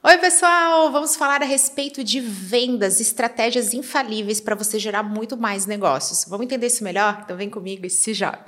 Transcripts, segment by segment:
Oi, pessoal! Vamos falar a respeito de vendas, estratégias infalíveis para você gerar muito mais negócios. Vamos entender isso melhor? Então vem comigo e se joga!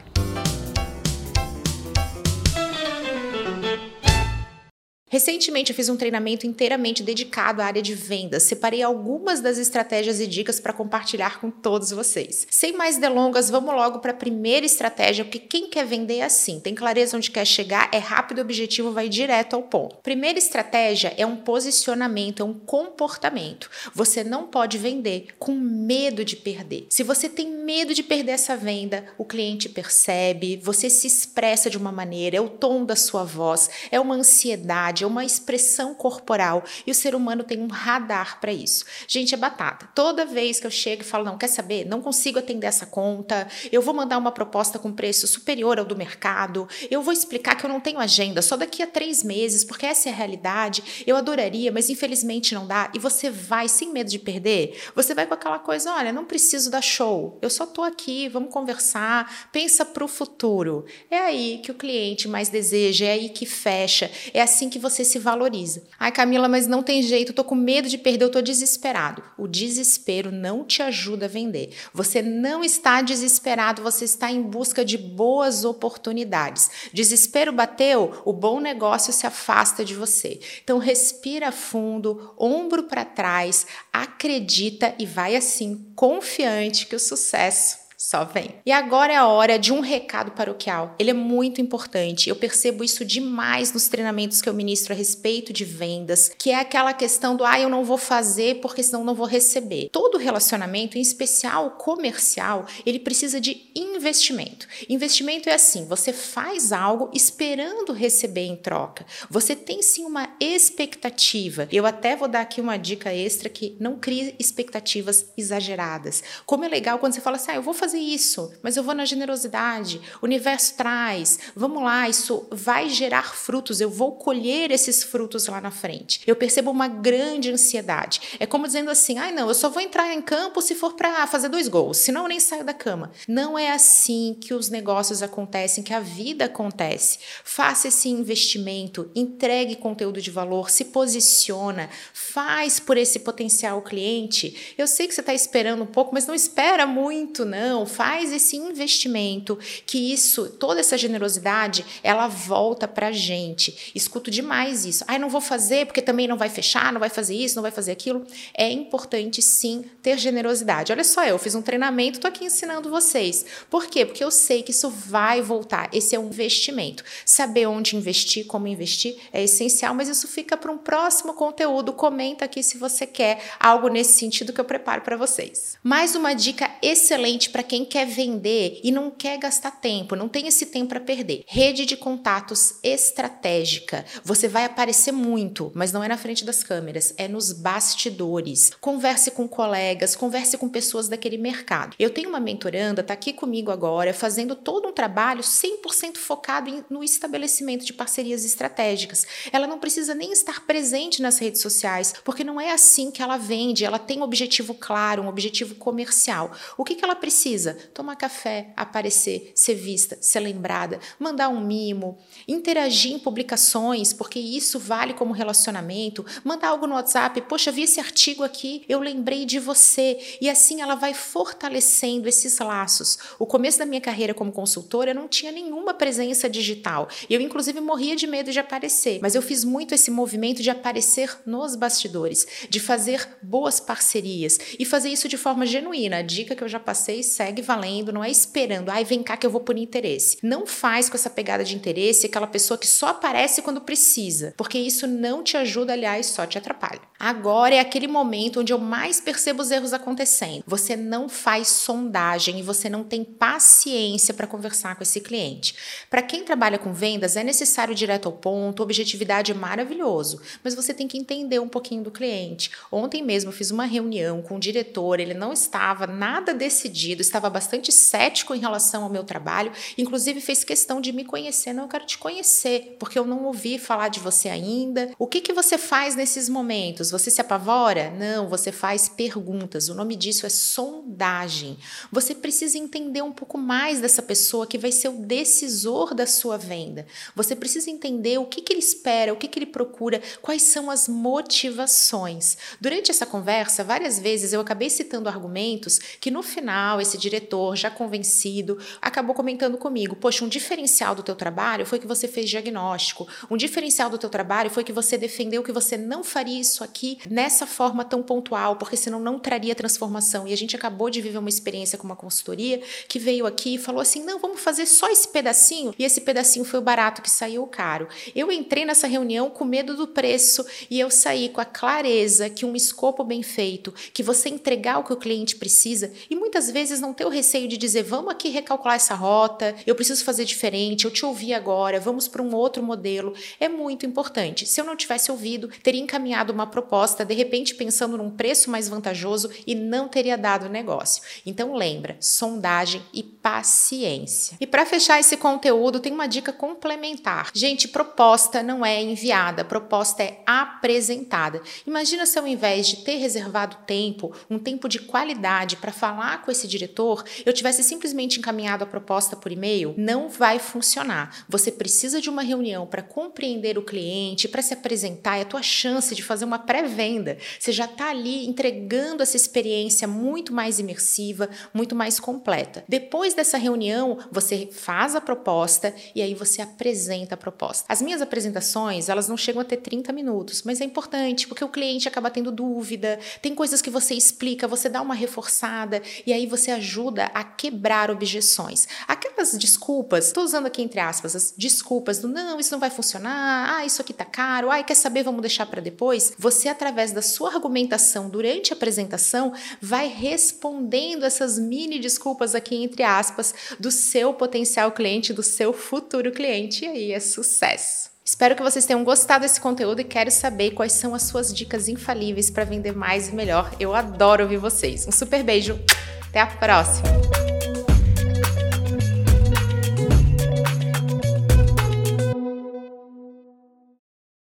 Recentemente eu fiz um treinamento inteiramente dedicado à área de vendas. Separei algumas das estratégias e dicas para compartilhar com todos vocês. Sem mais delongas, vamos logo para a primeira estratégia, porque quem quer vender é assim, tem clareza onde quer chegar, é rápido, objetivo, vai direto ao ponto. Primeira estratégia é um posicionamento, é um comportamento. Você não pode vender com medo de perder. Se você tem medo de perder essa venda, o cliente percebe, você se expressa de uma maneira, é o tom da sua voz, é uma ansiedade é uma expressão corporal e o ser humano tem um radar para isso. Gente, é batata. Toda vez que eu chego e falo, não, quer saber? Não consigo atender essa conta, eu vou mandar uma proposta com preço superior ao do mercado, eu vou explicar que eu não tenho agenda. Só daqui a três meses, porque essa é a realidade, eu adoraria, mas infelizmente não dá, e você vai sem medo de perder, você vai com aquela coisa, olha, não preciso dar show, eu só tô aqui, vamos conversar, pensa para o futuro. É aí que o cliente mais deseja, é aí que fecha, é assim que você se valoriza. Ai, Camila, mas não tem jeito, tô com medo de perder, tô desesperado. O desespero não te ajuda a vender. Você não está desesperado, você está em busca de boas oportunidades. Desespero bateu, o bom negócio se afasta de você. Então respira fundo, ombro para trás, acredita e vai assim, confiante que o sucesso Yes. Só vem. E agora é a hora de um recado paroquial. Ele é muito importante. Eu percebo isso demais nos treinamentos que eu ministro a respeito de vendas, que é aquela questão do ah, eu não vou fazer porque senão não vou receber. Todo relacionamento, em especial comercial, ele precisa de investimento. Investimento é assim, você faz algo esperando receber em troca. Você tem sim uma expectativa. Eu até vou dar aqui uma dica extra que não crie expectativas exageradas. Como é legal quando você fala assim: "Ah, eu vou fazer fazer isso, mas eu vou na generosidade. O universo traz. Vamos lá, isso vai gerar frutos. Eu vou colher esses frutos lá na frente. Eu percebo uma grande ansiedade. É como dizendo assim: ai, não, eu só vou entrar em campo se for para fazer dois gols, senão eu nem saio da cama. Não é assim que os negócios acontecem, que a vida acontece. Faça esse investimento, entregue conteúdo de valor, se posiciona, faz por esse potencial cliente. Eu sei que você está esperando um pouco, mas não espera muito, não faz esse investimento, que isso, toda essa generosidade, ela volta pra gente. Escuto demais isso. Ai, não vou fazer porque também não vai fechar, não vai fazer isso, não vai fazer aquilo. É importante sim ter generosidade. Olha só, eu fiz um treinamento, tô aqui ensinando vocês. Por quê? Porque eu sei que isso vai voltar. Esse é um investimento. Saber onde investir, como investir é essencial, mas isso fica para um próximo conteúdo. Comenta aqui se você quer algo nesse sentido que eu preparo para vocês. Mais uma dica excelente para quem quer vender e não quer gastar tempo, não tem esse tempo para perder. Rede de contatos estratégica. Você vai aparecer muito, mas não é na frente das câmeras, é nos bastidores. Converse com colegas, converse com pessoas daquele mercado. Eu tenho uma mentoranda, tá aqui comigo agora, fazendo todo um trabalho 100% focado em, no estabelecimento de parcerias estratégicas. Ela não precisa nem estar presente nas redes sociais, porque não é assim que ela vende, ela tem um objetivo claro, um objetivo comercial. O que, que ela precisa? Precisa tomar café, aparecer, ser vista, ser lembrada, mandar um mimo, interagir em publicações, porque isso vale como relacionamento, mandar algo no WhatsApp, poxa, vi esse artigo aqui, eu lembrei de você, e assim ela vai fortalecendo esses laços. O começo da minha carreira como consultora, eu não tinha nenhuma presença digital. Eu inclusive morria de medo de aparecer, mas eu fiz muito esse movimento de aparecer nos bastidores, de fazer boas parcerias e fazer isso de forma genuína. A dica que eu já passei segue valendo, não é esperando, ai, vem cá que eu vou por interesse. Não faz com essa pegada de interesse aquela pessoa que só aparece quando precisa, porque isso não te ajuda, aliás, só te atrapalha. Agora é aquele momento onde eu mais percebo os erros acontecendo. Você não faz sondagem e você não tem paciência para conversar com esse cliente. Para quem trabalha com vendas, é necessário direto ao ponto, objetividade é maravilhoso, mas você tem que entender um pouquinho do cliente. Ontem mesmo eu fiz uma reunião com o diretor, ele não estava nada decidido, estava bastante cético em relação ao meu trabalho, inclusive fez questão de me conhecer. Não, eu quero te conhecer, porque eu não ouvi falar de você ainda. O que, que você faz nesses momentos? Você se apavora? Não, você faz perguntas. O nome disso é sondagem. Você precisa entender um pouco mais dessa pessoa que vai ser o decisor da sua venda. Você precisa entender o que, que ele espera, o que, que ele procura, quais são as motivações. Durante essa conversa, várias vezes eu acabei citando argumentos que no final esse diretor, já convencido, acabou comentando comigo: Poxa, um diferencial do teu trabalho foi que você fez diagnóstico, um diferencial do teu trabalho foi que você defendeu que você não faria isso aqui nessa forma tão pontual, porque senão não traria transformação. E a gente acabou de viver uma experiência com uma consultoria que veio aqui e falou assim: não, vamos fazer só esse pedacinho. E esse pedacinho foi o barato que saiu caro. Eu entrei nessa reunião com medo do preço e eu saí com a clareza que um escopo bem feito, que você entregar o que o cliente precisa e muitas vezes não ter o receio de dizer: vamos aqui recalcular essa rota, eu preciso fazer diferente, eu te ouvi agora, vamos para um outro modelo. É muito importante. Se eu não tivesse ouvido, teria encaminhado uma proposta, de repente pensando num preço mais vantajoso e não teria dado negócio. Então lembra, sondagem e paciência. E para fechar esse conteúdo, tem uma dica complementar. Gente, proposta não é enviada, proposta é apresentada. Imagina se ao invés de ter reservado tempo, um tempo de qualidade para falar com esse diretor, eu tivesse simplesmente encaminhado a proposta por e-mail, não vai funcionar. Você precisa de uma reunião para compreender o cliente, para se apresentar, é a tua chance de fazer uma pré-venda. Você já está ali entregando essa experiência muito mais imersiva, muito mais completa. Depois dessa reunião, você faz a proposta e aí você apresenta a proposta. As minhas apresentações, elas não chegam a ter 30 minutos, mas é importante porque o cliente acaba tendo dúvida, tem coisas que você explica, você dá uma reforçada e aí você ajuda a quebrar objeções. Aquelas desculpas, estou usando aqui entre aspas, as desculpas do não, isso não vai funcionar, ah, isso aqui tá caro, ah, quer saber, vamos deixar para depois. Você, através da sua argumentação durante a apresentação, vai respondendo essas mini desculpas aqui entre aspas do seu potencial cliente, do seu futuro cliente, e aí é sucesso. Espero que vocês tenham gostado desse conteúdo e quero saber quais são as suas dicas infalíveis para vender mais e melhor. Eu adoro ouvir vocês. Um super beijo. Até a próxima.